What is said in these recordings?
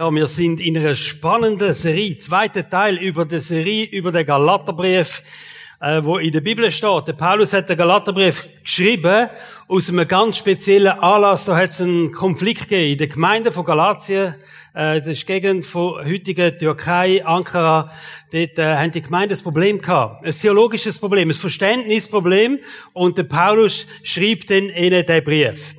Ja, wir sind in einer spannenden Serie, zweiter Teil über die Serie über den Galaterbrief, äh, wo in der Bibel steht. Der Paulus hat den Galaterbrief geschrieben aus einem ganz speziellen Anlass. Da hat es einen Konflikt gegeben in der Gemeinde von Galatien. Äh, das ist Gegend von heutigen Türkei, Ankara. Dort äh, haben die Gemeinde ein Problem gehabt. Ein theologisches Problem, ein Verständnisproblem. Und der Paulus schreibt dann ihnen den Brief.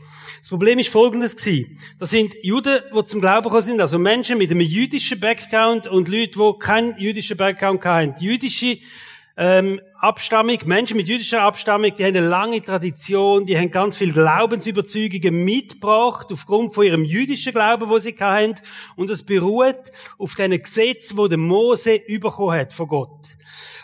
Problem ist folgendes gewesen. Das sind Juden, die zum Glauben gekommen sind, also Menschen mit einem jüdischen Background und Leute, die keinen jüdischen Background haben. Die jüdische ähm, Abstammung, Menschen mit jüdischer Abstammung, die haben eine lange Tradition, die haben ganz viel Glaubensüberzeugungen mitgebracht aufgrund von ihrem jüdischen Glauben, wo sie haben. Und es beruht auf diesen Gesetz, wo der Mose bekommen hat von Gott.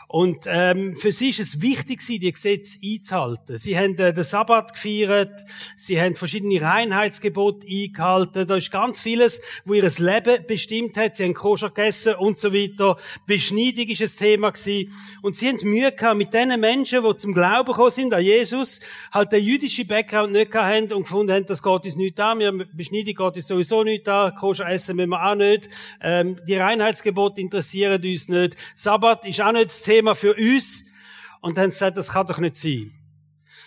Und ähm, für sie ist es wichtig, die Gesetze einzuhalten. Sie haben äh, den Sabbat gefeiert, sie haben verschiedene Reinheitsgebote eingehalten. Da ist ganz vieles, wo ihr Leben bestimmt hat. Sie haben Koscher gegessen und so weiter. Beschneidung ist ein Thema gewesen. Und sie haben Mühe gehabt mit den Menschen, die zum Glauben gekommen sind an Jesus, halt den jüdischen Background nicht gehabt haben und gefunden haben, das geht uns nicht an. Wir Beschneidung geht uns sowieso nicht an. Koscher essen müssen wir auch nicht. Ähm, die Reinheitsgebote interessieren uns nicht. Sabbat ist auch nicht das Thema Thema für uns. Und dann sagt, das kann doch nicht sein.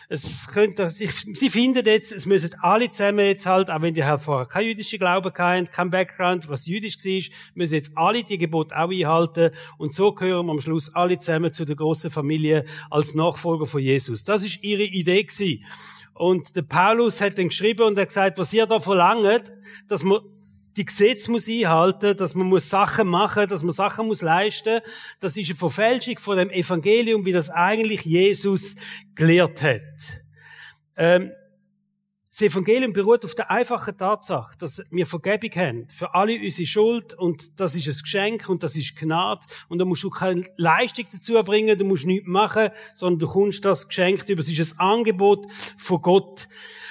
Es könnte, sie finden jetzt, es müssen alle zusammen jetzt halt, auch wenn die halt vorher kein jüdischer Glaube hatten, kein Background, was jüdisch war, müssen jetzt alle die Gebote auch einhalten. Und so gehören wir am Schluss alle zusammen zu der großen Familie als Nachfolger von Jesus. Das ist ihre Idee gewesen. Und der Paulus hat dann geschrieben und hat gesagt, was ihr da verlangt, dass man die Gesetze muss einhalten, dass man muss Sachen machen, dass man Sachen muss leisten. Das ist eine Verfälschung von dem Evangelium, wie das eigentlich Jesus gelehrt hat. Ähm, das Evangelium beruht auf der einfachen Tatsache, dass wir Vergebung haben für alle unsere Schuld und das ist ein Geschenk und das ist Gnade und da musst du keine Leistung dazu bringen, du musst nichts machen, sondern du kommst das Geschenk über. Es ist ein Angebot von Gott.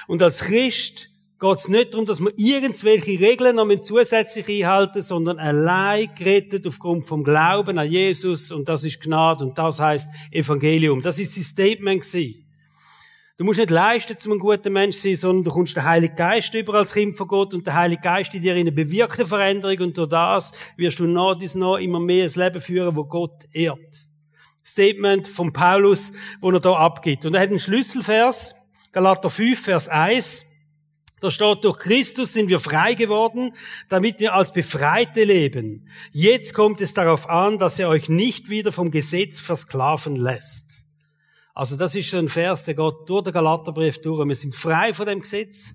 Und als Christ geht es nicht darum, dass wir irgendwelche Regeln noch zusätzlich einhalten, sondern allein gerettet aufgrund vom Glauben an Jesus und das ist Gnade und das heißt Evangelium. Das ist sein Statement gewesen. Du musst nicht leisten, um ein guter Mensch zu sein, sondern du kommst den Heiligen Geist über als Kind von Gott und der Heilige Geist in dir eine bewirkte Veränderung und durch das wirst du nach dies noch immer mehr ein Leben führen, wo Gott ehrt. Statement von Paulus, wo er da abgibt. Und er hat einen Schlüsselvers, Galater 5, Vers 1. Da steht, durch Christus sind wir frei geworden, damit wir als Befreite leben. Jetzt kommt es darauf an, dass er euch nicht wieder vom Gesetz versklaven lässt. Also das ist ein Vers, der geht durch den Galaterbrief durch. Wir sind frei von dem Gesetz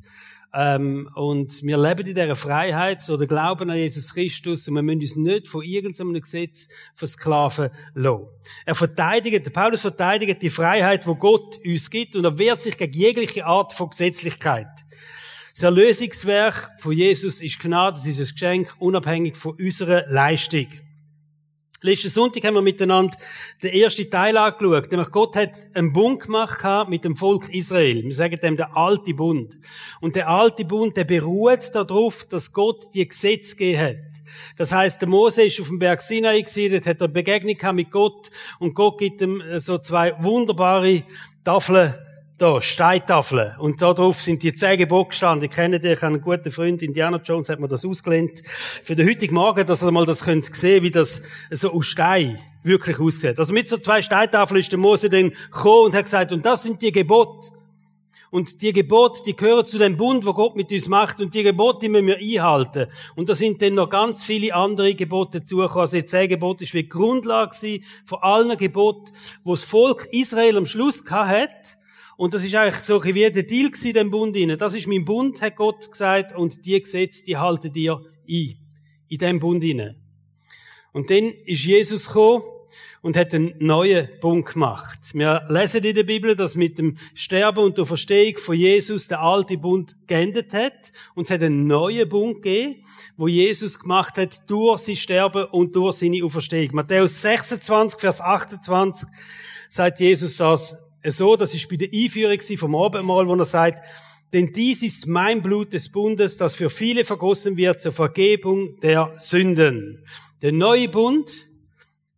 ähm, und wir leben in dieser Freiheit oder glauben an Jesus Christus und wir müssen uns nicht von irgendeinem Gesetz versklaven lassen. Er verteidigt, Paulus verteidigt die Freiheit, wo Gott uns gibt und er wehrt sich gegen jegliche Art von Gesetzlichkeit. Das Erlösungswerk von Jesus ist Gnade, es ist ein Geschenk, unabhängig von unserer Leistung. Letzten Sonntag haben wir miteinander den ersten Teil angeschaut. Nämlich Gott hat einen Bund gemacht mit dem Volk Israel. Wir sagen dem der alte Bund. Und der alte Bund, der beruht darauf, dass Gott die Gesetze gegeben hat. Das heißt, der Mose ist auf dem Berg Sinai dort hat er Begegnung mit Gott und Gott gibt ihm so zwei wunderbare Tafeln da, Steintafeln. Und da drauf sind die zehn Gebote gestanden. Ich kenne dich, einen guten Freund, Indiana Jones, hat mir das ausgelehnt. Für den heutigen Morgen, dass ihr mal das könnt sehen, wie das so aus Stein wirklich aussieht. Also mit so zwei Steintafeln ist der Mose dann gekommen und hat gesagt, und das sind die Gebote. Und die Gebote, die gehören zu dem Bund, wo Gott mit uns macht. Und die Gebote, die müssen wir einhalten. Und da sind dann noch ganz viele andere Gebote dazugekommen. Also die zehn Gebote ist wie die Grundlage von allen Geboten, wo das Volk Israel am Schluss gehabt hat und das ist eigentlich so wie der Deal in dem Bund inne. Das ist mein Bund, hat Gott gesagt, und die Gesetze, die halten dir ein. In dem Bund inne. Und dann ist Jesus gekommen und hat einen neuen Bund gemacht. Wir lesen in der Bibel, dass mit dem Sterben und der Verstehung von Jesus der alte Bund geendet hat. Und es hat einen neuen Bund gegeben, wo Jesus gemacht hat durch sein Sterben und durch seine Auferstehung. Matthäus 26, Vers 28 sagt Jesus das, so, das ist bei der Einführung vom Abendmahl, wo er sagt, denn dies ist mein Blut des Bundes, das für viele vergossen wird zur Vergebung der Sünden. Der neue Bund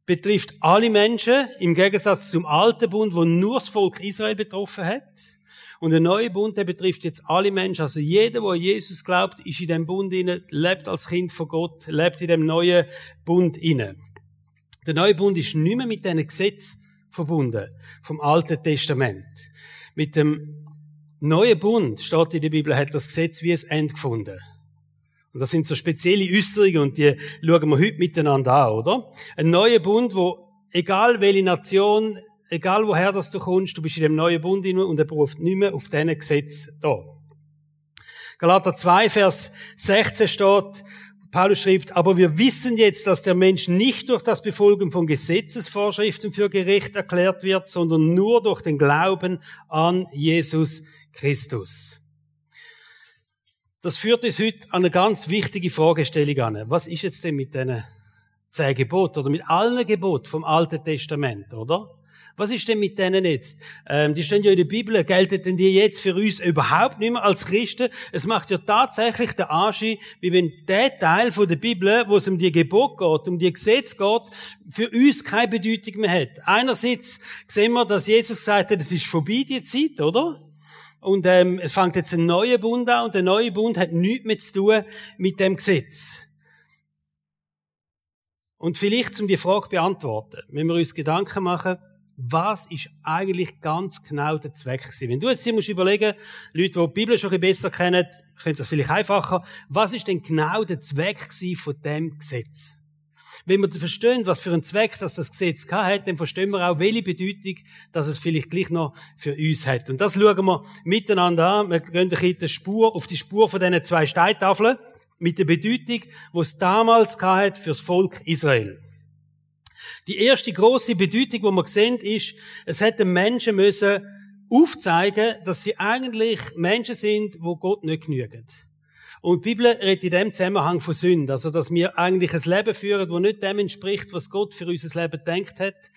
betrifft alle Menschen im Gegensatz zum alten Bund, wo nur das Volk Israel betroffen hat. Und der neue Bund, der betrifft jetzt alle Menschen. Also jeder, der Jesus glaubt, ist in dem Bund inne, lebt als Kind von Gott, lebt in dem neuen Bund inne. Der neue Bund ist nicht mehr mit diesen Gesetz verbunden, vom Alten Testament. Mit dem neuen Bund, steht in der Bibel, hat das Gesetz wie ein Ende gefunden. Und das sind so spezielle Äußerungen und die schauen wir heute miteinander an, oder? Ein neuer Bund, wo egal welche Nation, egal woher das du kommst, du bist in dem neuen Bund und er beruft nicht mehr auf diesen Gesetz da. Galater 2, Vers 16 steht, Paulus schreibt, aber wir wissen jetzt, dass der Mensch nicht durch das Befolgen von Gesetzesvorschriften für gerecht erklärt wird, sondern nur durch den Glauben an Jesus Christus. Das führt uns heute an eine ganz wichtige Fragestellung an. Was ist jetzt denn mit diesen zehn Geboten oder mit allen Geboten vom Alten Testament, oder? Was ist denn mit denen jetzt? Ähm, die stehen ja in der Bibel, gelten denn die jetzt für uns überhaupt nicht mehr als Christen? Es macht ja tatsächlich den Anschein, wie wenn der Teil von der Bibel, wo es um die Gebot geht, um die Gesetz geht, für uns keine Bedeutung mehr hat. Einerseits sehen wir, dass Jesus sagt, es ist vorbei, die Zeit, oder? Und ähm, es fängt jetzt ein neuer Bund an und der neue Bund hat nichts mehr zu tun mit dem Gesetz. Und vielleicht, um die Frage zu beantworten, wenn wir uns Gedanken machen, was ist eigentlich ganz genau der Zweck gewesen? Wenn du jetzt hier musst überlegen, Leute, die die Bibel schon ein bisschen besser kennen, können das vielleicht einfacher. Was ist denn genau der Zweck von dem Gesetz? Wenn wir verstehen, was für einen Zweck das, das Gesetz hat, dann verstehen wir auch, welche Bedeutung das es vielleicht gleich noch für uns hat. Und das schauen wir miteinander an. Wir gehen die Spur, auf die Spur von diesen zwei Steintafeln mit der Bedeutung, die es damals hat fürs Volk Israel. Die erste große Bedeutung, die wir sehen, ist, es hätte Menschen müssen aufzeigen, dass sie eigentlich Menschen sind, wo Gott nicht genügen. Und die Bibel redet in dem Zusammenhang von Sünde. Also, dass wir eigentlich ein Leben führen, das nicht dem entspricht, was Gott für unser Leben denkt hat.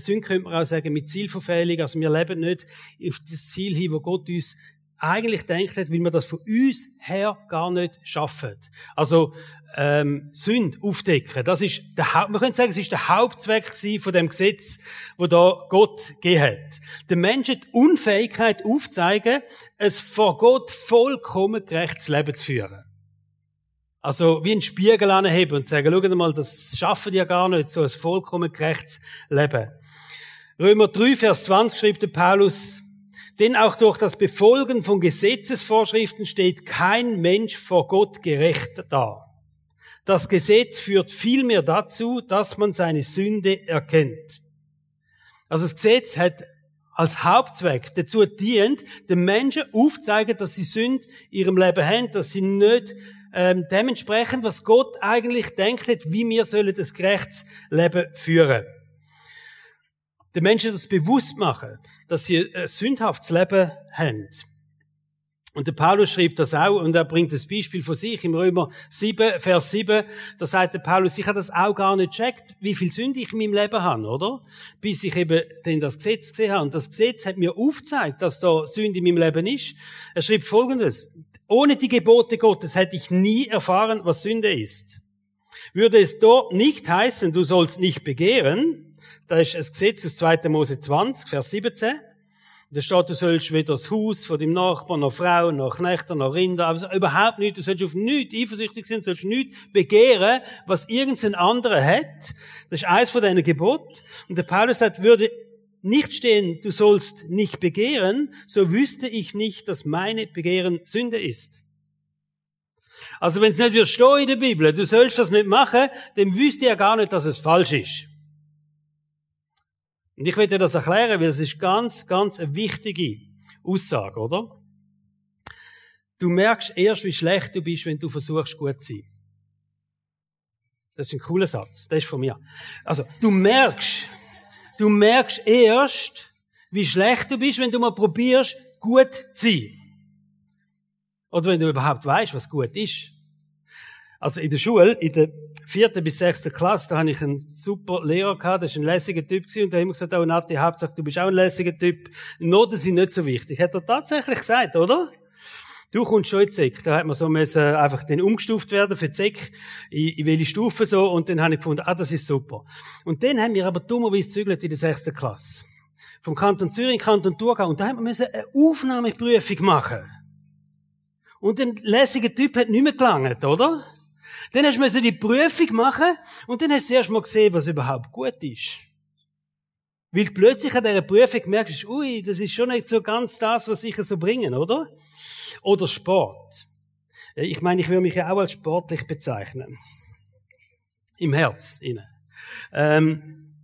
Sünde könnte man auch sagen mit Zielverfehlung. Also, wir leben nicht auf das Ziel hin, wo Gott uns eigentlich denkt hat, weil wir das von uns her gar nicht schaffen. Also ähm, Sünde aufdecken, das ist der Haupt, man könnte sagen, es ist der Hauptzweck von dem Gesetz, wo da Gott gegeben hat. Der Mensch hat die Unfähigkeit aufzeigen, ein vor Gott vollkommen gerechtes Leben zu führen. Also wie ein Spiegel anheben und sagen, schau mal, das schaffen die ja gar nicht, so ein vollkommen gerechtes Leben. Römer 3, Vers 20 schreibt der Paulus, denn auch durch das Befolgen von Gesetzesvorschriften steht kein Mensch vor Gott gerecht da. Das Gesetz führt vielmehr dazu, dass man seine Sünde erkennt. Also das Gesetz hat als Hauptzweck dazu dient, den Menschen aufzuzeigen, dass sie Sünde in ihrem Leben haben, dass sie nicht ähm, dementsprechend, was Gott eigentlich denkt, wie wir sollen das gerechtes Leben führen den Menschen das bewusst machen, dass sie ein sündhaftes Leben haben. Und der Paulus schreibt das auch, und er bringt das Beispiel von sich im Römer 7, Vers 7. Da sagt der Paulus, ich habe das auch gar nicht checkt, wie viel Sünde ich in meinem Leben habe, oder? Bis ich eben denn das Gesetz gesehen habe. Und das Gesetz hat mir aufgezeigt, dass da Sünde in meinem Leben ist. Er schreibt Folgendes. Ohne die Gebote Gottes hätte ich nie erfahren, was Sünde ist. Würde es dort nicht heißen, du sollst nicht begehren, da ist ein Gesetz aus 2. Mose 20, Vers 17. Da steht, du sollst weder das Haus von deinem Nachbarn, noch Frau, noch Knechte, noch Rinder, also überhaupt nicht, du sollst auf nichts eifersüchtig sein, du sollst nichts begehren, was irgendein anderer hat. Das ist eins von deinen Gebot. Und der Paulus sagt, würde nicht stehen, du sollst nicht begehren, so wüsste ich nicht, dass meine Begehren Sünde ist. Also wenn es nicht wird stehen in der Bibel, du sollst das nicht machen, dann wüsste er gar nicht, dass es falsch ist. Und ich dir das erklären, weil es ist ganz, ganz eine wichtige Aussage, oder? Du merkst erst, wie schlecht du bist, wenn du versuchst, gut zu sein. Das ist ein cooler Satz. Das ist von mir. Also, du merkst, du merkst erst, wie schlecht du bist, wenn du mal probierst, gut zu sein. Oder wenn du überhaupt weißt, was gut ist. Also in der Schule, in der vierten bis sechsten Klasse, da hatte ich einen super Lehrer gehabt, das war ein lässiger Typ gewesen, und der hat immer gesagt, oh Nati, Hauptsache, du bist auch ein lässiger Typ. Noten sind nicht so wichtig. Hat er tatsächlich gesagt, oder? Du kommst schon in die Sek. Da hat man so müssen einfach den umgestuft werden für die Sek, in, in welche Stufe so, und dann habe ich gefunden, ah, das ist super. Und dann haben wir aber dummerweise zügelt in der sechsten Klasse. vom Kanton Zürich Kanton Thurgau. Und da haben wir eine Aufnahmeprüfung machen. Und den lässigen Typ hat nicht mehr gelangt, oder? Dann hast du die Prüfung machen und dann hast du erst mal gesehen, was überhaupt gut ist. Weil du plötzlich an dieser Prüfung merkst, ui, das ist schon nicht so ganz das, was ich so bringen, oder? Oder Sport. Ich meine, ich würde mich ja auch als sportlich bezeichnen. Im Herz, innen. Ähm,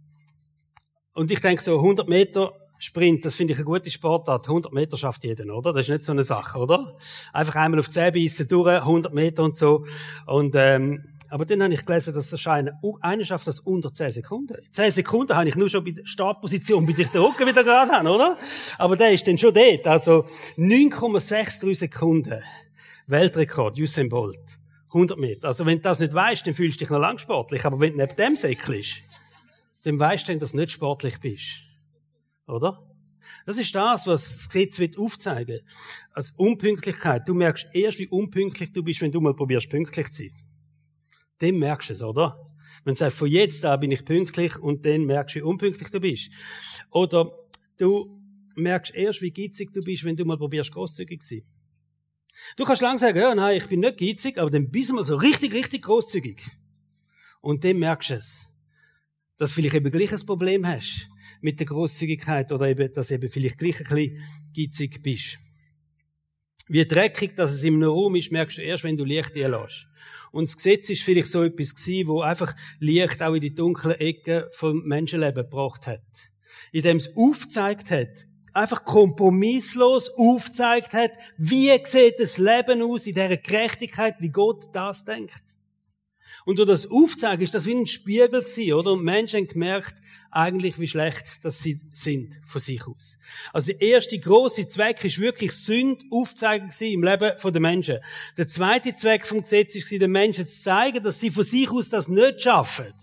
und ich denke so, 100 Meter Sprint, das finde ich eine gute Sportart. 100 Meter schafft jeder, oder? Das ist nicht so eine Sache, oder? Einfach einmal auf die Zähne beißen, durch, 100 Meter und so. Und, ähm, aber dann habe ich gelesen, dass es scheint, einer schafft das unter 10 Sekunden. 10 Sekunden habe ich nur schon bei der Startposition, bis ich den Rücken wieder gerade habe, oder? Aber der ist dann schon dort. Also 9,63 Sekunden. Weltrekord, Usain Bolt. 100 Meter. Also wenn du das nicht weißt, dann fühlst du dich noch lang sportlich. Aber wenn du neben dem säckelst, dann weißt du, dass du nicht sportlich bist. Oder? Das ist das, was das Gesetz wird aufzeigen. Als Unpünktlichkeit. Du merkst erst, wie unpünktlich du bist, wenn du mal probierst, pünktlich zu sein. Dann merkst du es, oder? Wenn du sagst, von jetzt an bin ich pünktlich und dann merkst du, wie unpünktlich du bist. Oder du merkst erst, wie geizig du bist, wenn du mal probierst, großzügig zu sein. Du kannst lang sagen, ja, nein, ich bin nicht geizig, aber dann bist du mal so richtig, richtig großzügig. Und dann merkst du es. Dass du vielleicht eben gleich ein Problem hast mit der Großzügigkeit oder eben, dass eben vielleicht gleich ein bisschen geizig bist. Wie dreckig, dass es einem Raum ist, merkst du erst, wenn du Licht einlässt. Und das Gesetz ist vielleicht so etwas gewesen, wo einfach Licht auch in die dunklen Ecken vom Menschenleben gebracht hat. Indem es aufgezeigt hat, einfach kompromisslos aufgezeigt hat, wie sieht das Leben aus in dieser Gerechtigkeit, wie Gott das denkt. Und durch das Aufzeigen ist das wie ein Spiegel gewesen, oder? Und Menschen haben gemerkt, eigentlich, wie schlecht dass sie sind von sich aus. Also der erste große Zweck ist wirklich Sünd aufzeigen im Leben der Menschen. Der zweite Zweck vom Gesetz ist den Menschen zu zeigen, dass sie von sich aus das nicht schaffen.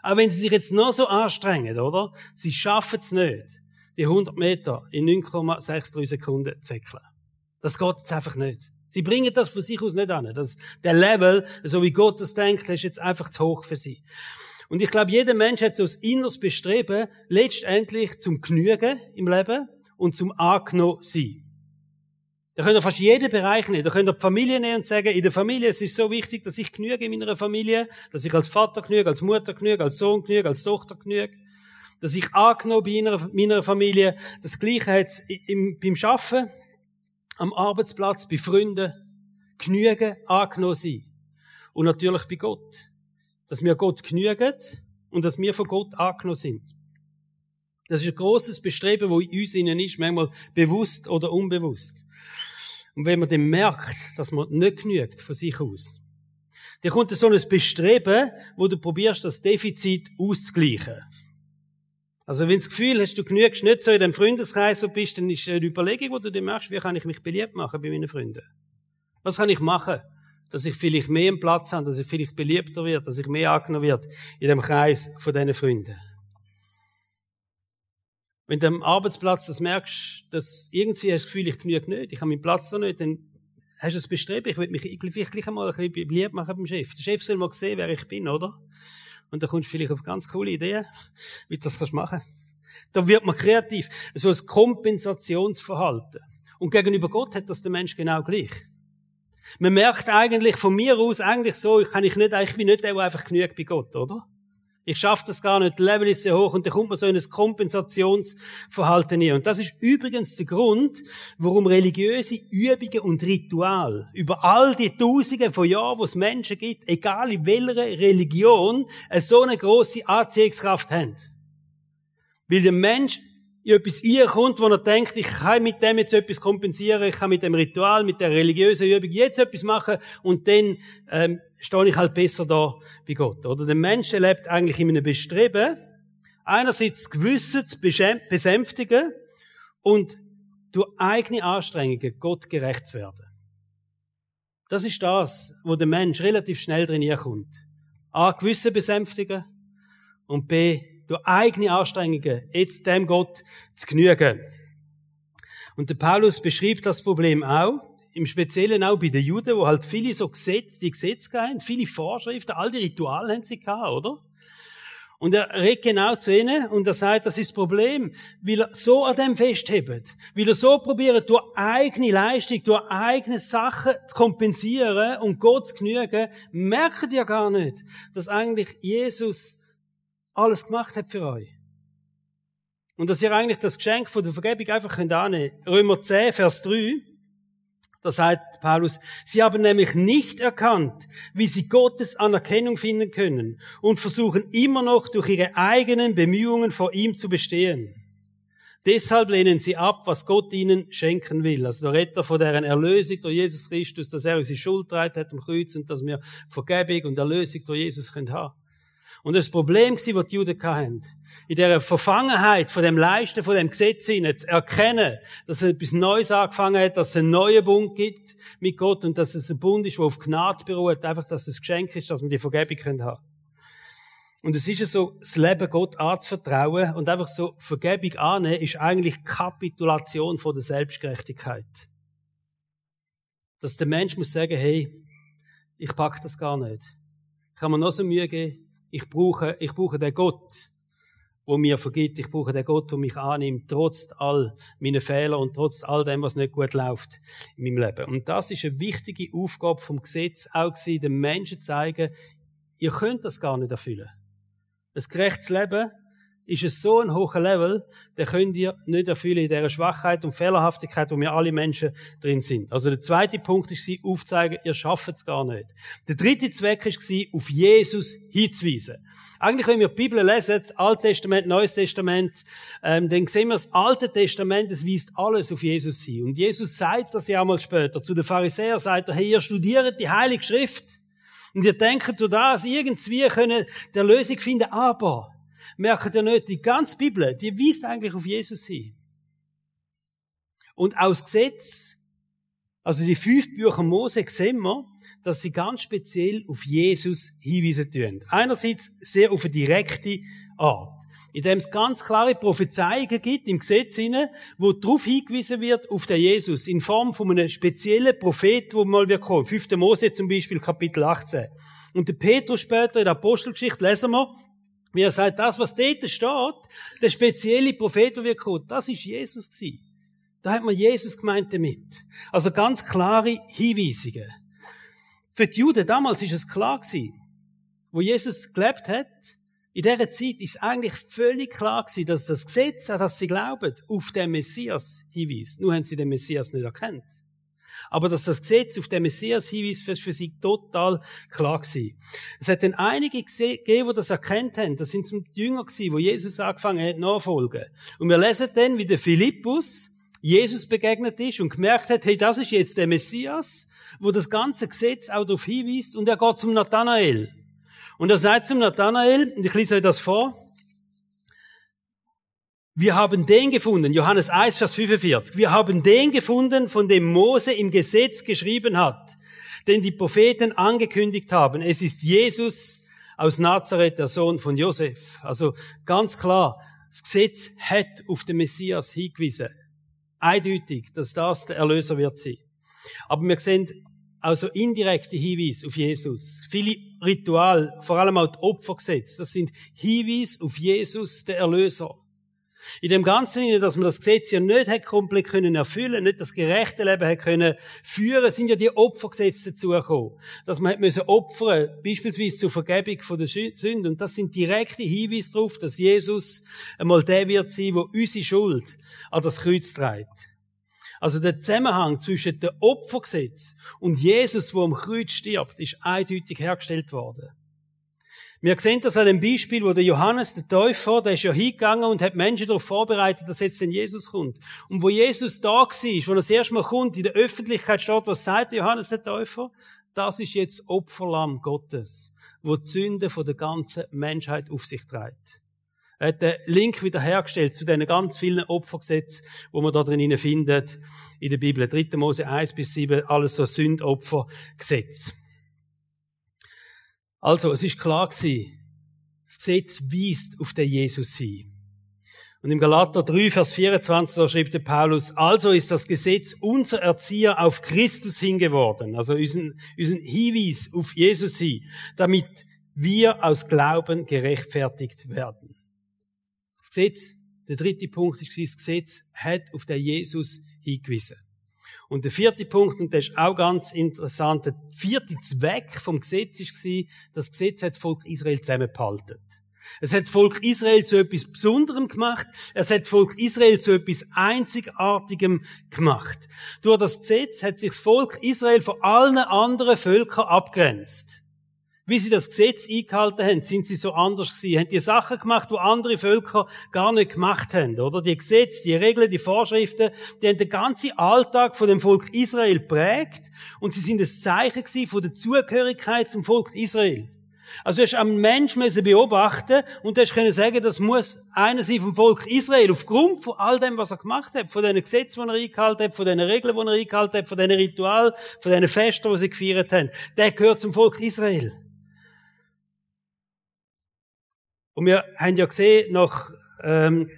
Auch wenn sie sich jetzt noch so anstrengen, oder? Sie schaffen es nicht, die 100 Meter in 9,63 Sekunden zu zäckeln. Das geht jetzt einfach nicht. Sie bringen das von sich aus nicht an. Das, der Level, so wie Gott das denkt, ist jetzt einfach zu hoch für sie. Und ich glaube, jeder Mensch hat so das inneres Bestreben, letztendlich zum Genügen im Leben und zum Angenommen sein. Da könnt ihr fast jeden Bereich nehmen. Da könnt ihr die Familie nehmen und sagen, in der Familie, es ist so wichtig, dass ich genüge in meiner Familie, dass ich als Vater genüge, als Mutter genüge, als Sohn genüge, als Tochter genüge, dass ich angenommen bin in meiner Familie. Das Gleiche hat es beim Schaffen am Arbeitsplatz, bei Freunden, genügen, angenommen sein. Und natürlich bei Gott. Dass wir Gott genügen und dass wir von Gott angenommen sind. Das ist ein großes Bestreben, wo in uns innen ist, manchmal bewusst oder unbewusst. Und wenn man dann merkt, dass man nicht genügt von sich aus, dann kommt so ein Bestreben, wo du probierst, das Defizit auszugleichen. Also wenn du das Gefühl hast, du genügst nicht so in dem Freundeskreis, wo bist, dann ist eine Überlegung, wo du dir machst, wie kann ich mich beliebt machen bei meinen Freunden? Was kann ich machen, dass ich vielleicht mehr einen Platz habe, dass ich vielleicht beliebter werde, dass ich mehr angenommen werde in dem Kreis von diesen Freunden? Wenn du am Arbeitsplatz das merkst, dass irgendwie hast du das Gefühl, ich genüge nicht, ich habe meinen Platz noch nicht, dann hast du das Bestreben, ich will mich vielleicht gleich einmal ein bisschen beliebt machen beim Chef. Der Chef soll mal sehen, wer ich bin, oder? Und da kommst du vielleicht auf ganz coole Ideen, wie du das machen kannst. Da wird man kreativ. So ein Kompensationsverhalten. Und gegenüber Gott hat das der Mensch genau gleich. Man merkt eigentlich von mir aus eigentlich so, ich kann ich nicht, ich bin nicht der, der einfach genügt bei Gott, oder? Ich schaffe das gar nicht, das Level ist sehr hoch und dann kommt man so in ein Kompensationsverhalten hin. Und das ist übrigens der Grund, warum religiöse Übungen und Ritual über all die Tausende von Jahren, wo es Menschen gibt, egal in welcher Religion, so eine große Anziehungskraft haben. Weil der Mensch in etwas kommt, wo er denkt, ich kann mit dem jetzt etwas kompensieren, ich kann mit dem Ritual, mit der religiösen Übung jetzt etwas machen und dann ähm, stehe ich halt besser da bei Gott. Oder der Mensch lebt eigentlich in einem Bestreben, einerseits Gewissen zu besänftigen und durch eigene Anstrengungen Gott gerecht zu werden. Das ist das, wo der Mensch relativ schnell drin kommt. A, Gewissen besänftigen und B, durch eigene Anstrengungen jetzt dem Gott zu genügen. Und der Paulus beschreibt das Problem auch, im Speziellen auch bei den Juden, wo halt viele so Gesetze, die Gesetze hatten, viele Vorschriften, all die Rituale haben sie gehabt, oder? Und er redet genau zu ihnen und er sagt, das ist das Problem, weil er so an dem festhebt, weil er so probiert, durch eigene Leistung, durch eigene Sachen zu kompensieren und Gott zu genügen, merkt ihr gar nicht, dass eigentlich Jesus alles gemacht hat für euch. Und dass ihr eigentlich das Geschenk von der Vergebung einfach könnt annehmen. Römer 10, Vers 3. Da sagt Paulus, sie haben nämlich nicht erkannt, wie sie Gottes Anerkennung finden können und versuchen immer noch durch ihre eigenen Bemühungen vor ihm zu bestehen. Deshalb lehnen sie ab, was Gott ihnen schenken will. Also der Retter von deren Erlösung durch Jesus Christus, dass er unsere Schuld trägt hat am Kreuz und dass wir Vergebung und Erlösung durch Jesus können haben. Und das Problem war, was die Juden hatten, in dieser Verfangenheit von dem Leisten, von dem Gesetz hinein, zu erkennen, dass er etwas Neues angefangen hat, dass es einen neuen Bund gibt mit Gott und dass es ein Bund ist, der auf Gnade beruht, einfach, dass es ein Geschenk ist, dass wir die Vergebung können haben. Und es ist ja so, das Leben Gott anzuvertrauen und einfach so Vergebung annehmen, ist eigentlich Kapitulation von der Selbstgerechtigkeit. Dass der Mensch muss sagen, hey, ich pack das gar nicht. Ich kann mir noch so Mühe geben, ich brauche, ich brauche den Gott, wo mir vergibt. Ich brauche den Gott, der mich annimmt, trotz all meiner Fehler und trotz all dem, was nicht gut läuft in meinem Leben. Und das ist eine wichtige Aufgabe vom Gesetz auch den Menschen zu zeigen, ihr könnt das gar nicht erfüllen. Ein gerechtes Leben ist es so ein hoher Level, den könnt ihr nicht erfüllen in dieser Schwachheit und Fehlerhaftigkeit, wo wir alle Menschen drin sind. Also der zweite Punkt ist, aufzeigen, ihr schafft es gar nicht. Der dritte Zweck ist, auf Jesus hinzuweisen. Eigentlich, wenn wir die Bibel lesen, das Alte Testament, Neues Testament, ähm, dann sehen wir, das Alte Testament, es weist alles auf Jesus hin. Und Jesus sagt das ja einmal später. Zu den Pharisäern sagt er, hey, ihr studiert die Heilige Schrift. Und ihr denkt durch das irgendwie können der Lösung finden, aber merkt ihr nicht, die ganze Bibel, die weist eigentlich auf Jesus hin. Und aus Gesetz, also die fünf Bücher Mose, sehen wir, dass sie ganz speziell auf Jesus hinweisen tun. Einerseits sehr auf eine direkte Art. Indem es ganz klare Prophezeiungen gibt im Gesetz hinein, wo darauf hingewiesen wird auf den Jesus in Form von einem speziellen Prophet, wo mal wir kommen. 5. Mose zum Beispiel, Kapitel 18. Und der Petrus später in der Apostelgeschichte lesen wir, wie er sagt, das, was dort steht, der spezielle Prophet, der wir kommt, das ist Jesus gewesen. Da hat man Jesus gemeint damit. Also ganz klare Hinweisungen. Für die Juden damals ist es klar gewesen, wo Jesus gelebt hat, in dieser Zeit ist eigentlich völlig klar gewesen, dass das Gesetz, an das sie glauben, auf den Messias hinweist. Nur haben sie den Messias nicht erkannt. Aber dass das Gesetz auf den Messias hinweist, war für sie total klar gewesen. Es hat dann einige gegeben, die das erkannt haben. Das sind zum Jünger gewesen, wo Jesus angefangen hat, nachfolgen. Und wir lesen dann, wie der Philippus Jesus begegnet ist und gemerkt hat, hey, das ist jetzt der Messias, wo das ganze Gesetz auch darauf hinweist. Und er geht zum Nathanael. Und er sagt zum Nathanael, und ich lese euch das vor, wir haben den gefunden, Johannes 1, Vers 45. Wir haben den gefunden, von dem Mose im Gesetz geschrieben hat, den die Propheten angekündigt haben. Es ist Jesus aus Nazareth, der Sohn von Josef. Also ganz klar, das Gesetz hat auf den Messias hingewiesen. Eindeutig, dass das der Erlöser wird sein. Aber wir sehen also indirekte Hinweise auf Jesus. Viele Ritual, vor allem auch die Opfergesetze, das sind Hinweise auf Jesus, der Erlöser. In dem Ganzen, dass man das Gesetz ja nicht hat komplett können erfüllen, nicht das gerechte Leben hat können führen, sind ja die Opfergesetze dazugekommen. Dass man hat müssen opfern, beispielsweise zur Vergebung von der Sünde. Und das sind direkte Hinweise darauf, dass Jesus einmal der wird sein, der unsere Schuld an das Kreuz trägt. Also der Zusammenhang zwischen dem Opfergesetz und Jesus, der am Kreuz stirbt, ist eindeutig hergestellt worden. Wir sehen das an dem Beispiel, wo der Johannes, der Täufer, der ist ja hingegangen und hat Menschen darauf vorbereitet, dass jetzt denn Jesus kommt. Und wo Jesus da war, wo er das erste Mal kommt, in der Öffentlichkeit steht, was sagt Johannes, der Täufer? Das ist jetzt Opferlamm Gottes, wo die Sünde von der ganzen Menschheit auf sich trägt. Er hat den Link wiederhergestellt zu den ganz vielen Opfergesetzen, wo man da drin findet, in der Bibel. 3. Mose 1 bis 7, alles so Sündopfergesetz. Also, es ist klar gewesen, das Gesetz weist auf den Jesus hin. Und im Galater 3, Vers 24, da schreibt der Paulus, also ist das Gesetz unser Erzieher auf Christus hingeworden, also unseren, unseren Hinweis auf Jesus hin, damit wir aus Glauben gerechtfertigt werden. Das Gesetz, der dritte Punkt ist, das Gesetz hat auf den Jesus hingewiesen. Und der vierte Punkt, und das ist auch ganz interessant, der vierte Zweck vom Gesetz war, das Gesetz hat das Volk Israel zusammengehalten. Es hat das Volk Israel zu etwas Besonderem gemacht. Es hat das Volk Israel zu etwas Einzigartigem gemacht. Durch das Gesetz hat sich das Volk Israel von allen anderen Völkern abgrenzt. Wie sie das Gesetz eingehalten haben, sind sie so anders gewesen, haben die Sachen gemacht, die andere Völker gar nicht gemacht haben, oder? Die Gesetze, die Regeln, die Vorschriften, die haben den ganzen Alltag von dem Volk Israel prägt und sie sind das Zeichen gewesen von der Zugehörigkeit zum Volk Israel. Also, du hast einen Mensch müssen beobachten und du hast sagen, das muss einer sein vom Volk Israel, aufgrund von all dem, was er gemacht hat, von den Gesetzen, die er eingehalten hat, von den Regeln, die er eingehalten hat, von den Ritualen, von den Festen, die sie gefeiert haben. Der gehört zum Volk Israel. Und wir haben ja gesehen, nach ähm,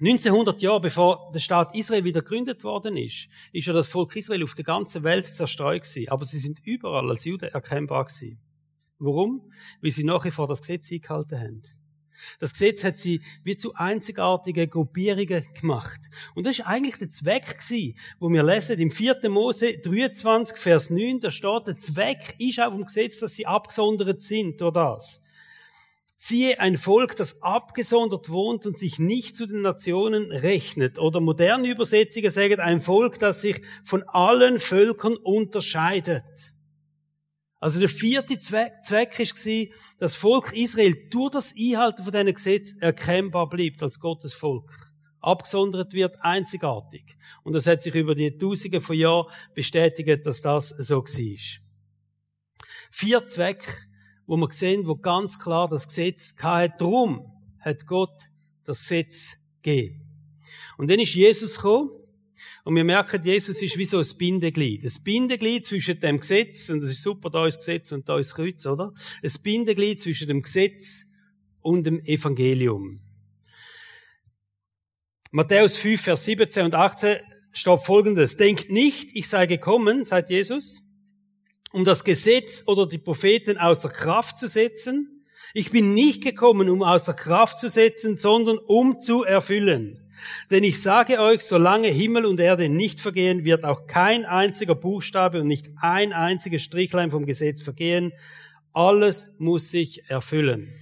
1900 Jahren, bevor der Staat Israel wieder gegründet worden ist, ist ja das Volk Israel auf der ganzen Welt zerstreut gewesen. Aber sie sind überall als Juden erkennbar gewesen. Warum? Weil sie nach wie vor das Gesetz eingehalten haben. Das Gesetz hat sie wie zu einzigartigen Gruppierungen gemacht. Und das ist eigentlich der Zweck gewesen, wo wir lesen im 4. Mose 23, Vers 9, da steht, der Zweck ist auch vom Gesetz, dass sie abgesondert sind durch das. Siehe ein Volk, das abgesondert wohnt und sich nicht zu den Nationen rechnet. Oder moderne Übersetzungen sagen ein Volk, das sich von allen Völkern unterscheidet. Also der vierte Zweck, Zweck war, dass Volk Israel durch das Einhalten von diesen Gesetz erkennbar bleibt als Gottes Volk. Abgesondert wird einzigartig. Und das hat sich über die Tausende von Jahren bestätigt, dass das so war. Vier Zwecke wo wir sehen, wo ganz klar das Gesetz hat. Drum hat Gott das Gesetz gegeben. Und dann ist Jesus gekommen. Und wir merken, Jesus ist wie so ein Bindeglied. Ein Bindeglied zwischen dem Gesetz, und das ist super, da ist das Gesetz und da ist das Kreuz, oder? Ein Bindeglied zwischen dem Gesetz und dem Evangelium. Matthäus 5, Vers 17 und 18 steht folgendes. Denkt nicht, ich sei gekommen, sagt Jesus, um das Gesetz oder die Propheten außer Kraft zu setzen. Ich bin nicht gekommen, um außer Kraft zu setzen, sondern um zu erfüllen. Denn ich sage euch, solange Himmel und Erde nicht vergehen, wird auch kein einziger Buchstabe und nicht ein einziges Strichlein vom Gesetz vergehen. Alles muss sich erfüllen.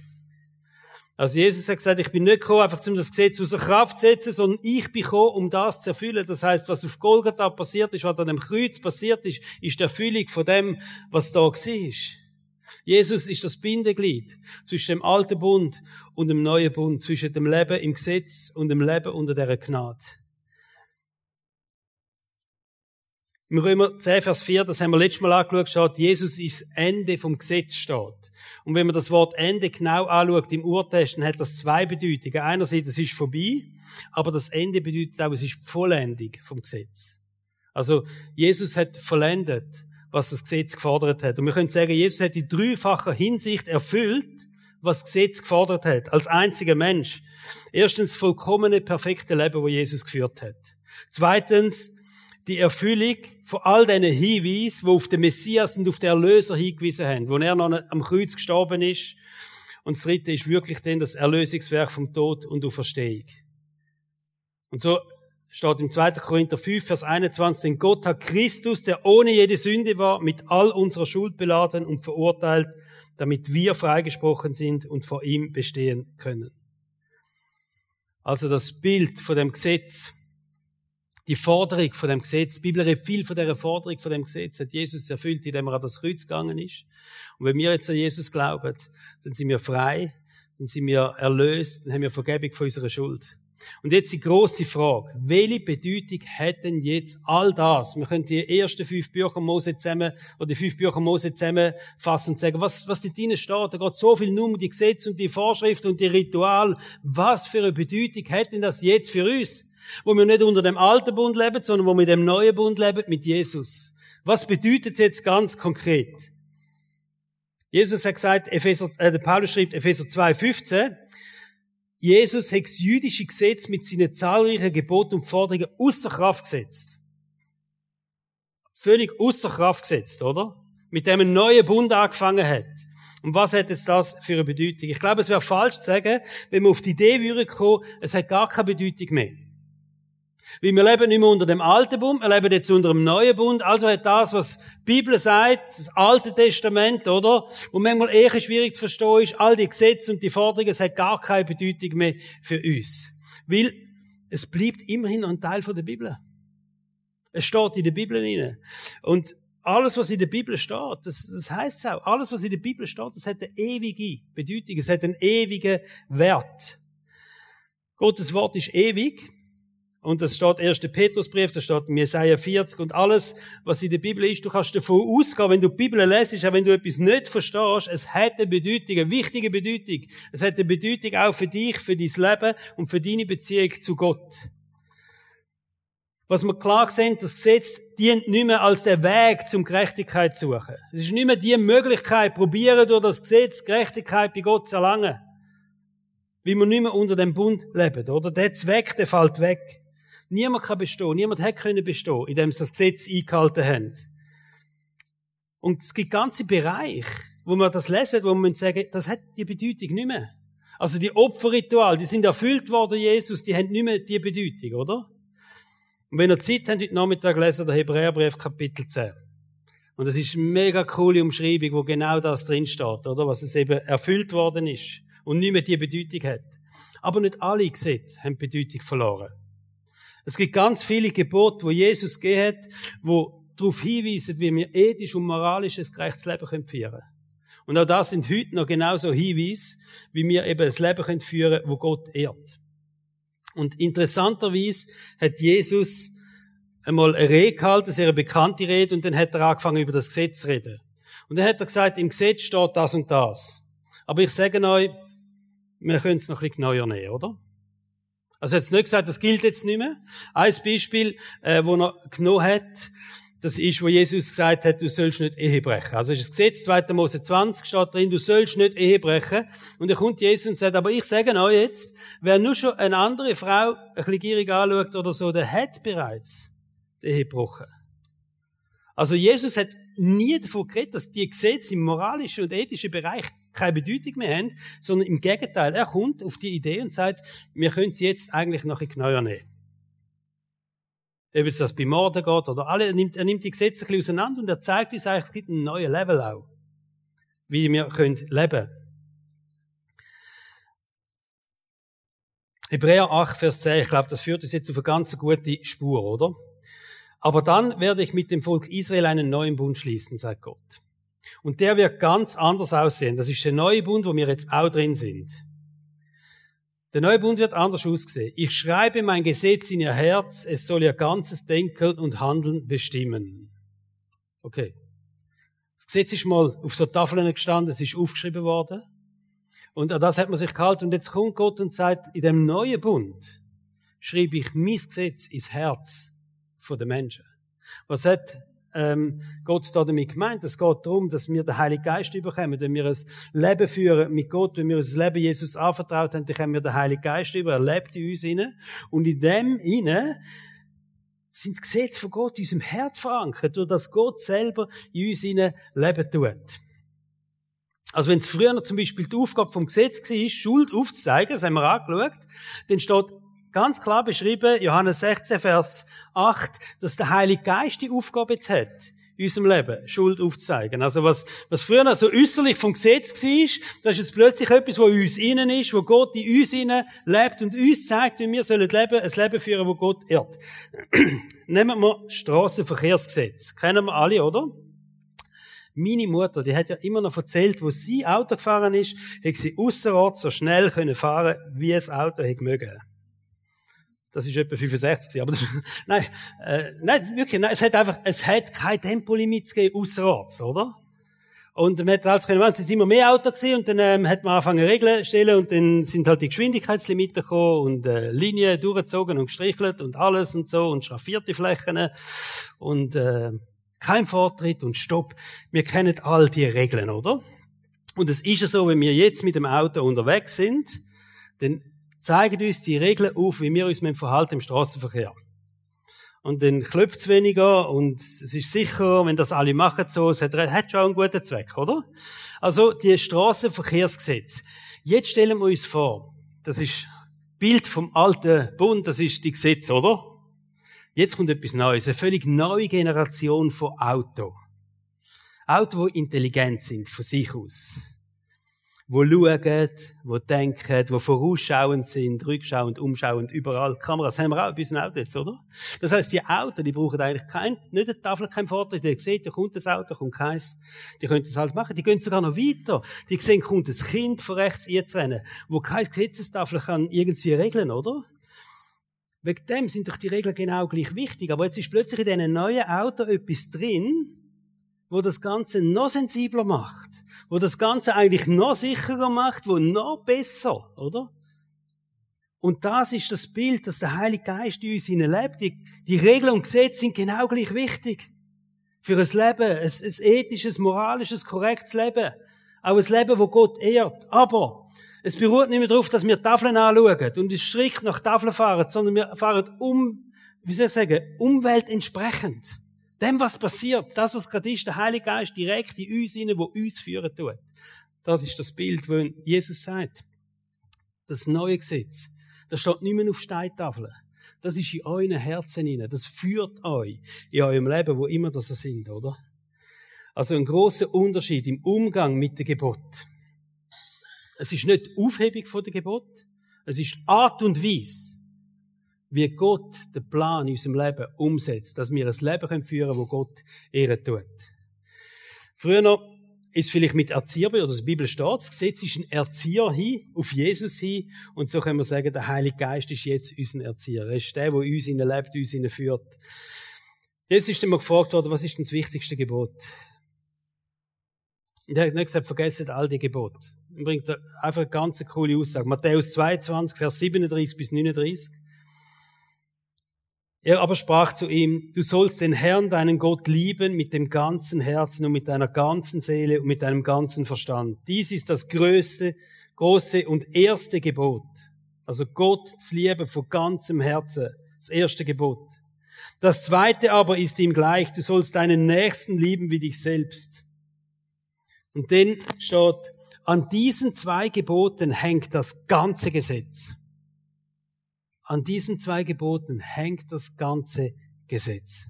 Also Jesus hat gesagt, ich bin nicht gekommen, einfach um das Gesetz außer Kraft zu setzen, sondern ich bin gekommen, um das zu erfüllen. Das heißt, was auf Golgatha passiert ist, was an dem Kreuz passiert ist, ist die Erfüllung von dem, was da war. Jesus ist das Bindeglied zwischen dem alten Bund und dem neuen Bund, zwischen dem Leben im Gesetz und dem Leben unter der Gnade. Im Römer 10, Vers 4, das haben wir letztes Mal angeschaut, Jesus ist Ende vom Gesetz steht. Und wenn man das Wort Ende genau anschaut im Urtext, dann hat das zwei Bedeutungen. Einerseits, es ist vorbei, aber das Ende bedeutet auch, es ist Vollendig vom Gesetz. Also, Jesus hat vollendet, was das Gesetz gefordert hat. Und wir können sagen, Jesus hat in dreifacher Hinsicht erfüllt, was das Gesetz gefordert hat, als einziger Mensch. Erstens, vollkommene, perfekte Leben, wo Jesus geführt hat. Zweitens, die Erfüllung von all diesen Hinweisen, die auf den Messias und auf den Erlöser hingewiesen haben, wo er noch am Kreuz gestorben ist. Und das dritte ist wirklich dann das Erlösungswerk vom Tod und Auferstehung. Und so steht im 2. Korinther 5, Vers 21, denn Gott hat Christus, der ohne jede Sünde war, mit all unserer Schuld beladen und verurteilt, damit wir freigesprochen sind und vor ihm bestehen können. Also das Bild von dem Gesetz, die Forderung von dem Gesetz. Die Bibel redet viel von der Forderung von dem Gesetz, hat Jesus erfüllt, indem er an das Kreuz gegangen ist. Und wenn wir jetzt an Jesus glauben, dann sind wir frei, dann sind wir erlöst, dann haben wir Vergebung von unserer Schuld. Und jetzt die große Frage. Welche Bedeutung hat denn jetzt all das? Wir können die ersten fünf Bücher Mose zusammen, oder die fünf Bücher Mose zusammenfassen und sagen, was, was da drinnen steht. Da geht so viel nur um die Gesetze und die Vorschriften und die Ritual. Was für eine Bedeutung hat denn das jetzt für uns? Wo wir nicht unter dem alten Bund leben, sondern wo wir mit dem neuen Bund leben, mit Jesus. Was bedeutet es jetzt ganz konkret? Jesus hat gesagt, Epheser, äh, der Paulus schreibt Epheser 2, 15, Jesus hat das jüdische Gesetz mit seinen zahlreichen Geboten und Forderungen außer Kraft gesetzt. Völlig außer Kraft gesetzt, oder? Mit dem ein neuer Bund angefangen hat. Und was hat jetzt das für eine Bedeutung? Ich glaube, es wäre falsch zu sagen, wenn wir auf die Idee würden kommen, es hat gar keine Bedeutung mehr. Weil wir leben nicht mehr unter dem alten Bund, wir leben jetzt unter dem neuen Bund. Also hat das, was die Bibel sagt, das Alte Testament, oder? Wo manchmal eher schwierig zu verstehen ist, all die Gesetze und die Forderungen, es hat gar keine Bedeutung mehr für uns. Weil es bleibt immerhin ein Teil von der Bibel. Es steht in der Bibel rein. Und alles, was in der Bibel steht, das, das heißt auch, alles, was in der Bibel steht, das hat eine ewige Bedeutung, es hat einen ewigen Wert. Gottes Wort ist ewig. Und das steht 1. Petrusbrief, das steht Jesaja 40 und alles, was in der Bibel ist, du kannst davon ausgehen, wenn du die Bibel lesest, auch wenn du etwas nicht verstehst, es hat eine Bedeutung, eine wichtige Bedeutung. Es hat eine Bedeutung auch für dich, für dein Leben und für deine Beziehung zu Gott. Was wir klar sehen, das Gesetz dient nicht mehr als der Weg zum Gerechtigkeit zu suchen. Es ist nicht mehr die Möglichkeit, probieren durch das Gesetz Gerechtigkeit bei Gott zu erlangen. Wie wir nicht mehr unter dem Bund leben, oder? Der Zweck, der fällt weg. Niemand kann bestehen, niemand hätte können bestehen, indem sie das Gesetz eingehalten haben. Und es gibt ganze Bereiche, wo man das lesen, wo man sagen, das hat die Bedeutung nicht mehr. Also die Opferrituale, die sind erfüllt worden, Jesus, die haben nicht mehr die Bedeutung, oder? Und wenn ihr Zeit habt, heute Nachmittag lesen der Hebräerbrief Kapitel 10. Und das ist eine mega coole Umschreibung, wo genau das drin steht, oder? Was es eben erfüllt worden ist und nicht mehr die Bedeutung hat. Aber nicht alle Gesetze haben Bedeutung verloren. Es gibt ganz viele Gebote, wo Jesus hat, wo darauf hinweisen, wie wir ethisch und moralisch ein gerechtes Leben führen können. Und auch das sind heute noch genauso Hinweise, wie wir eben ein Leben führen können, wo Gott ehrt. Und interessanterweise hat Jesus einmal eine Rede gehalten, eine sehr bekannte Rede, und dann hat er angefangen, über das Gesetz zu reden. Und dann hat er gesagt, im Gesetz steht das und das. Aber ich sage euch, wir können es noch ein bisschen genauer nehmen, oder? Also er hat nicht gesagt, das gilt jetzt nicht mehr. Ein Beispiel, äh, wo er genommen hat, das ist, wo Jesus gesagt hat, du sollst nicht Ehe brechen. Also ist das Gesetz, 2. Mose 20 steht drin, du sollst nicht Ehe brechen. Und dann kommt Jesus und sagt, aber ich sage euch jetzt, wer nur schon eine andere Frau ein bisschen gierig anschaut oder so, der hat bereits die Ehe gebrochen. Also Jesus hat nie davon geredet, dass die Gesetze im moralischen und ethischen Bereich keine Bedeutung mehr haben, sondern im Gegenteil, er kommt auf die Idee und sagt, wir können sie jetzt eigentlich noch ein bisschen nehmen. Ob es das bei Morden geht oder alle, er nimmt, er nimmt die Gesetze ein bisschen auseinander und er zeigt uns eigentlich, es gibt einen neuen Level auch. Wie wir können leben. Hebräer 8, Vers 10, ich glaube, das führt uns jetzt auf eine ganz gute Spur, oder? Aber dann werde ich mit dem Volk Israel einen neuen Bund schließen, sagt Gott. Und der wird ganz anders aussehen. Das ist der neue Bund, wo wir jetzt auch drin sind. Der neue Bund wird anders aussehen. Ich schreibe mein Gesetz in ihr Herz, es soll ihr ganzes Denken und Handeln bestimmen. Okay. Das Gesetz ist mal auf so Tafeln gestanden, es ist aufgeschrieben worden. Und an das hat man sich gehalten. Und jetzt kommt Gott und sagt, in dem neuen Bund schreibe ich mein Gesetz ins Herz der Menschen. Was hat ähm, Gott da damit gemeint. Es geht darum, dass wir den Heiligen Geist überkommen. Wenn wir ein Leben führen mit Gott, wenn wir unser Leben Jesus anvertraut haben, dann kommen wir den Heiligen Geist über. Er lebt in uns inne. Und in dem inne sind die Gesetze von Gott in unserem Herz verankert, durch das Gott selber in uns inne leben tut. Also wenn es früher zum Beispiel die Aufgabe vom Gesetz war, Schuld aufzuzeigen, das haben wir angeschaut, dann steht ganz klar beschrieben, Johannes 16, Vers 8, dass der Heilige Geist die Aufgabe jetzt hat, in unserem Leben Schuld aufzuzeigen. Also was, was früher so äußerlich vom Gesetz war, das ist jetzt plötzlich etwas, was in uns innen ist, wo Gott in uns innen lebt und uns zeigt, wie wir sollen leben, ein Leben führen, wo Gott ehrt. Nehmen wir Straßenverkehrsgesetz. Kennen wir alle, oder? Meine Mutter, die hat ja immer noch erzählt, wo sie Auto gefahren ist, hat sie außerorts so schnell können fahren, wie es Auto hätte mögen. Das ist etwa 65, aber das, nein, äh, nein, wirklich, nein, es hat einfach, es hat kein Tempolimit gegeben außerorts, oder? Und man hat halt können, es sind immer mehr Autos gewesen, und dann ähm, hat man angefangen Regeln stellen und dann sind halt die Geschwindigkeitslimite gekommen und äh, Linien durchgezogen und gestrichelt und alles und so und schraffierte Flächen und äh, kein Vortritt und Stopp. Wir kennen all die Regeln, oder? Und es ist ja so, wenn wir jetzt mit dem Auto unterwegs sind, dann zeigen uns die Regeln auf, wie wir uns verhalten im Straßenverkehr. Und dann klopft es weniger und es ist sicher, wenn das alle machen so, es hat, hat schon einen guten Zweck, oder? Also, die Straßenverkehrsgesetz. Jetzt stellen wir uns vor, das ist Bild vom alten Bund, das ist die Gesetze, oder? Jetzt kommt etwas Neues, eine völlig neue Generation von Auto. Auto, die intelligent sind von sich aus wo schauen, wo denken, wo vorausschauend sind, rückschauend, umschauend, überall. Kameras haben wir auch bei unseren Autos jetzt, oder? Das heisst, die Autos, die brauchen eigentlich kein, nicht eine Tafel, kein Vorteil. Die sehen, da kommt das Auto, kommt keins. Die können das alles machen. Die gehen sogar noch weiter. Die sehen, kommt ein Kind von rechts rennen, wo keine Gesetzestafel kann irgendwie regeln, oder? Wegen dem sind doch die Regeln genau gleich wichtig. Aber jetzt ist plötzlich in diesen neuen Auto etwas drin, wo das Ganze noch sensibler macht, wo das Ganze eigentlich noch sicherer macht, wo noch besser, oder? Und das ist das Bild, dass der Heilige Geist in uns lebt. Die, die Regeln und Gesetze sind genau gleich wichtig. Für ein Leben, ein, ein ethisches, moralisches, korrektes Leben. Auch ein Leben, wo Gott ehrt. Aber es beruht nicht mehr darauf, dass wir Tafeln anschauen und strikt nach Tafeln fahren, sondern wir fahren um, wie soll ich sagen, umweltentsprechend. Dem, was passiert, das, was gerade ist, der Heilige Geist direkt in uns hinein, wo uns führen tut. Das ist das Bild, wo Jesus sagt. Das neue Gesetz, das steht nicht mehr auf Steintafeln. Das ist in euren Herzen hinein. Das führt euch in eurem Leben, wo immer das sind, oder? Also ein großer Unterschied im Umgang mit dem Gebot. Es ist nicht Aufhebung von dem Gebot, es ist Art und Weise, wie Gott den Plan in unserem Leben umsetzt, dass wir ein Leben führen können, wo Gott ehren tut. Früher noch ist vielleicht mit Erzieher, oder die Bibel steht, das Gesetz ist ein Erzieher hin, auf Jesus hin, und so können wir sagen, der Heilige Geist ist jetzt unser Erzieher. Er ist der, der uns lebt, uns führt. Jetzt ist immer gefragt worden, was ist denn das wichtigste Gebot? Und er hat nicht gesagt, vergesst all die Gebote. Er bringt einfach eine ganz coole Aussage. Matthäus 22, Vers 37 bis 39. Er aber sprach zu ihm, du sollst den Herrn, deinen Gott, lieben mit dem ganzen Herzen und mit deiner ganzen Seele und mit deinem ganzen Verstand. Dies ist das größte, große und erste Gebot. Also Gott zu lieben von ganzem Herzen. Das erste Gebot. Das zweite aber ist ihm gleich, du sollst deinen Nächsten lieben wie dich selbst. Und dann steht, an diesen zwei Geboten hängt das ganze Gesetz. An diesen zwei Geboten hängt das ganze Gesetz.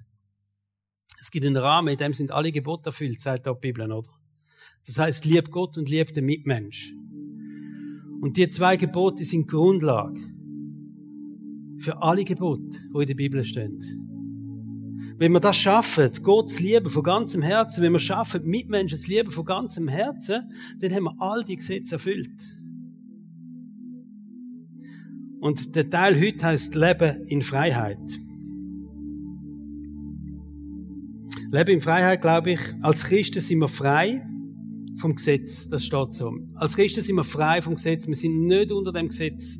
Es gibt einen Rahmen, in dem sind alle Gebote erfüllt, sagt die Bibel, oder? Das heißt, lieb Gott und lieb den Mitmensch. Und die zwei Gebote sind Grundlage für alle Gebote, die in der Bibel stehen. Wenn wir das schaffen, Gott zu lieben von ganzem Herzen, wenn wir schaffen, Mitmenschen zu lieben von ganzem Herzen, dann haben wir all die Gesetze erfüllt. Und der Teil heute heißt Leben in Freiheit. Leben in Freiheit, glaube ich, als Christen sind wir frei vom Gesetz. Das steht so. Als Christen sind wir frei vom Gesetz. Wir sind nicht unter dem Gesetz.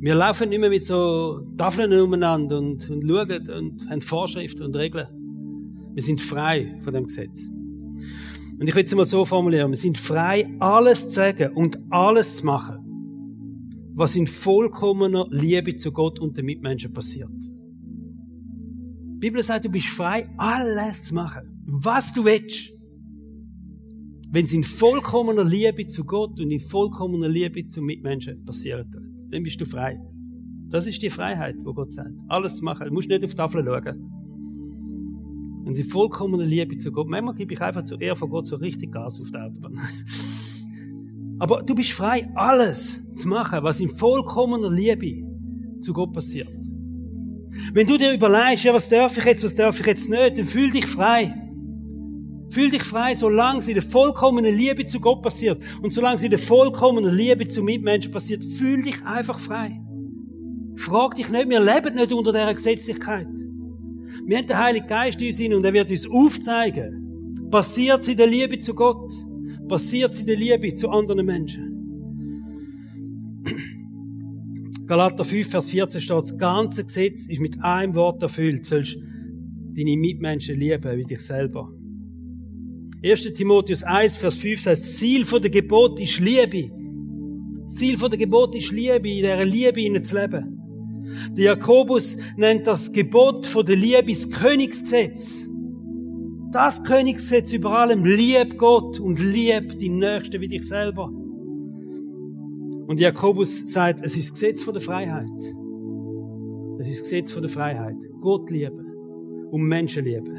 Wir laufen nicht mehr mit so Tafeln umeinander und, und schauen und haben Vorschriften und Regeln. Wir sind frei von dem Gesetz. Und ich will es mal so formulieren. Wir sind frei, alles zu sagen und alles zu machen was in vollkommener Liebe zu Gott und den Mitmenschen passiert. Die Bibel sagt, du bist frei, alles zu machen, was du willst. Wenn es in vollkommener Liebe zu Gott und in vollkommener Liebe zu Mitmenschen passieren tut, dann bist du frei. Das ist die Freiheit, wo Gott sagt. Alles zu machen. Du musst nicht auf die Tafel schauen. Wenn sie vollkommene Liebe zu Gott, manchmal gebe ich einfach zu Ehr von Gott so richtig Gas auf die Autobahn. Aber du bist frei, alles zu machen, was in vollkommener Liebe zu Gott passiert. Wenn du dir überlegst, ja, was darf ich jetzt, was darf ich jetzt nicht, dann fühl dich frei. Fühl dich frei, solange es in der vollkommenen Liebe zu Gott passiert und solange es in der vollkommenen Liebe zu Mitmenschen passiert, fühl dich einfach frei. Frag dich nicht, wir leben nicht unter dieser Gesetzlichkeit. Wir haben den Heiligen Geist in uns und er wird uns aufzeigen, passiert es in der Liebe zu Gott passiert in der Liebe zu anderen Menschen. Galater 5, Vers 14 steht, das ganze Gesetz ist mit einem Wort erfüllt. Du sollst deine Mitmenschen lieben wie dich selber. 1. Timotheus 1, Vers 5 sagt, das Ziel der Gebot ist Liebe. Das Ziel der Gebot ist Liebe, in dieser Liebe zu leben. Der Jakobus nennt das Gebot der Liebe das Königsgesetz. Das Königsgesetz über allem, lieb Gott und lieb die Nächsten wie dich selber. Und Jakobus sagt, es ist das Gesetz von der Freiheit. Es ist das Gesetz von der Freiheit. Gott lieben und Menschen lieben.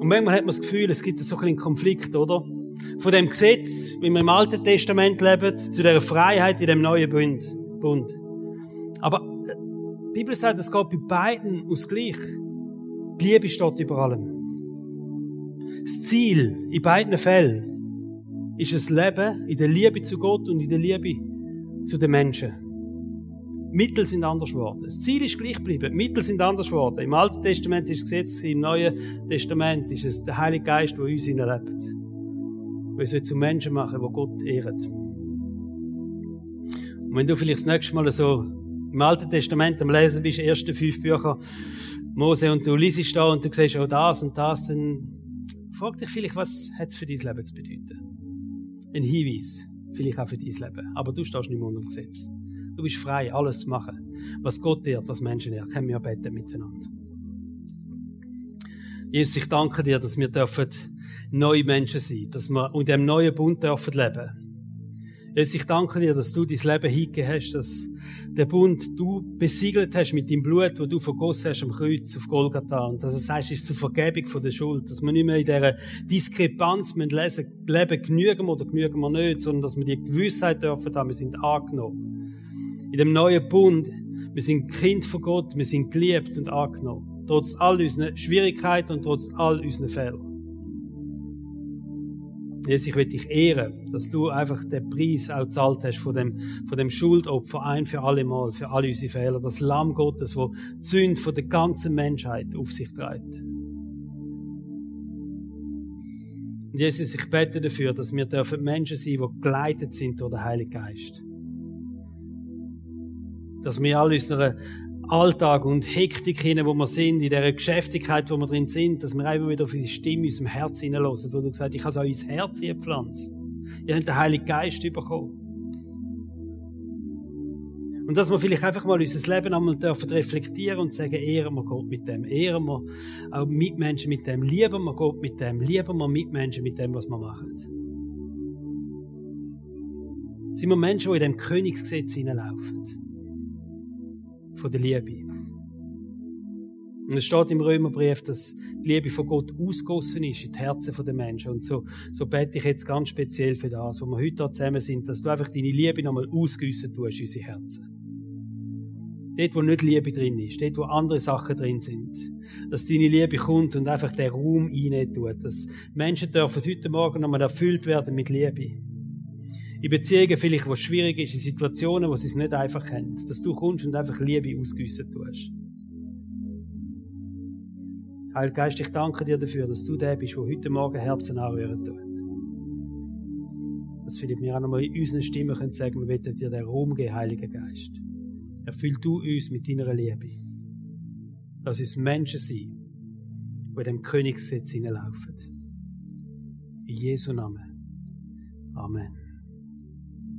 Und manchmal hat man das Gefühl, es gibt so einen Konflikt, oder? Von dem Gesetz, wie wir im Alten Testament leben, zu der Freiheit in dem neuen Bund. Aber äh, die Bibel sagt, es geht bei beiden ums Gleiche. Die Liebe steht über allem. Das Ziel in beiden Fällen ist das Leben in der Liebe zu Gott und in der Liebe zu den Menschen. Mittel sind anders geworden. Das Ziel ist gleich geblieben. Mittel sind anders geworden. Im Alten Testament ist das Gesetz, im Neuen Testament ist es der Heilige Geist, der uns hineinlebt. Der uns zu Menschen machen, die Gott ehren. Und wenn du vielleicht das nächste Mal so im Alten Testament am Lesen bist, erste fünf Bücher Mose und du liest da und du siehst auch das und das, dann frag dich vielleicht, was hat es für dein Leben zu bedeuten? Ein Hinweis, vielleicht auch für dein Leben. Aber du stehst nicht mehr unter dem Gesetz. Du bist frei, alles zu machen, was Gott ehrt, was Menschen ehrt. Können wir beten miteinander. Jesus, ich danke dir, dass wir dürfen neue Menschen sein, dass wir in dem neuen Bund dürfen leben. Jesus, ich danke dir, dass du dein Leben hingegeben hast, dass der Bund du besiegelt hast mit dem Blut, wo du vergossen hast am Kreuz auf Golgatha. Und dass es heißt, ist zur Vergebung von der Schuld. Dass wir nicht mehr in dieser Diskrepanz mit lesen, leben, genügen wir oder genügen wir nicht, sondern dass wir die Gewissheit dürfen haben, wir sind angenommen in dem neuen Bund. Wir sind Kind von Gott, wir sind geliebt und angenommen. Trotz all unseren Schwierigkeiten und trotz all unseren Fehlern. Jetzt, ich will dich ehren, dass du einfach den Preis auch gezahlt hast von dem, von dem Schuldopfer ein für alle Mal, für alle unsere Fehler. Das Lamm Gottes, wo die Sünde von der ganzen Menschheit auf sich trägt. Und Jesus, ich bete dafür, dass wir dürfen Menschen sein, die geleitet sind durch den Heiligen Geist dass wir all unseren Alltag und Hektik hinein, wo wir sind, in dieser Geschäftigkeit, wo wir drin sind, dass wir einfach wieder auf die Stimme in unserem Herz hineinlassen, wo du gesagt hast, ich habe es auch ins Herz gepflanzt. Ihr habt den Heiligen Geist bekommen. Und dass wir vielleicht einfach mal unser Leben einmal dürfen reflektieren und sagen, ehren wir Gott mit dem, ehren wir auch Mitmenschen mit dem, lieben wir Gott mit dem, lieben wir Mitmenschen mit dem, was wir machen. Sind wir Menschen, die in dem Königsgesetz hineinlaufen? Von der Liebe. Und es steht im Römerbrief, dass die Liebe von Gott ausgossen ist in die Herzen der Menschen. Und so, so bete ich jetzt ganz speziell für das, wo wir heute hier zusammen sind, dass du einfach deine Liebe nochmal ausgüssen tust in unsere Herzen. Dort, wo nicht Liebe drin ist, dort, wo andere Sachen drin sind. Dass deine Liebe kommt und einfach den Raum rein tut. Dass Menschen dürfen heute Morgen nochmal erfüllt werden mit Liebe in Beziehungen vielleicht, wo es schwierig ist, in Situationen, wo sie es nicht einfach haben, dass du kommst und einfach Liebe ausgüssen tust. Heiliger Geist, ich danke dir dafür, dass du der bist, der heute Morgen Herzen anrühren tut. Dass vielleicht wir auch nochmal in unseren Stimmen können sagen, wir wollen dir den Raum geben, Heiliger Geist. Erfüll du uns mit deiner Liebe. Lass uns Menschen sein, die in dem Königssitz hineinlaufen. In Jesu Namen. Amen.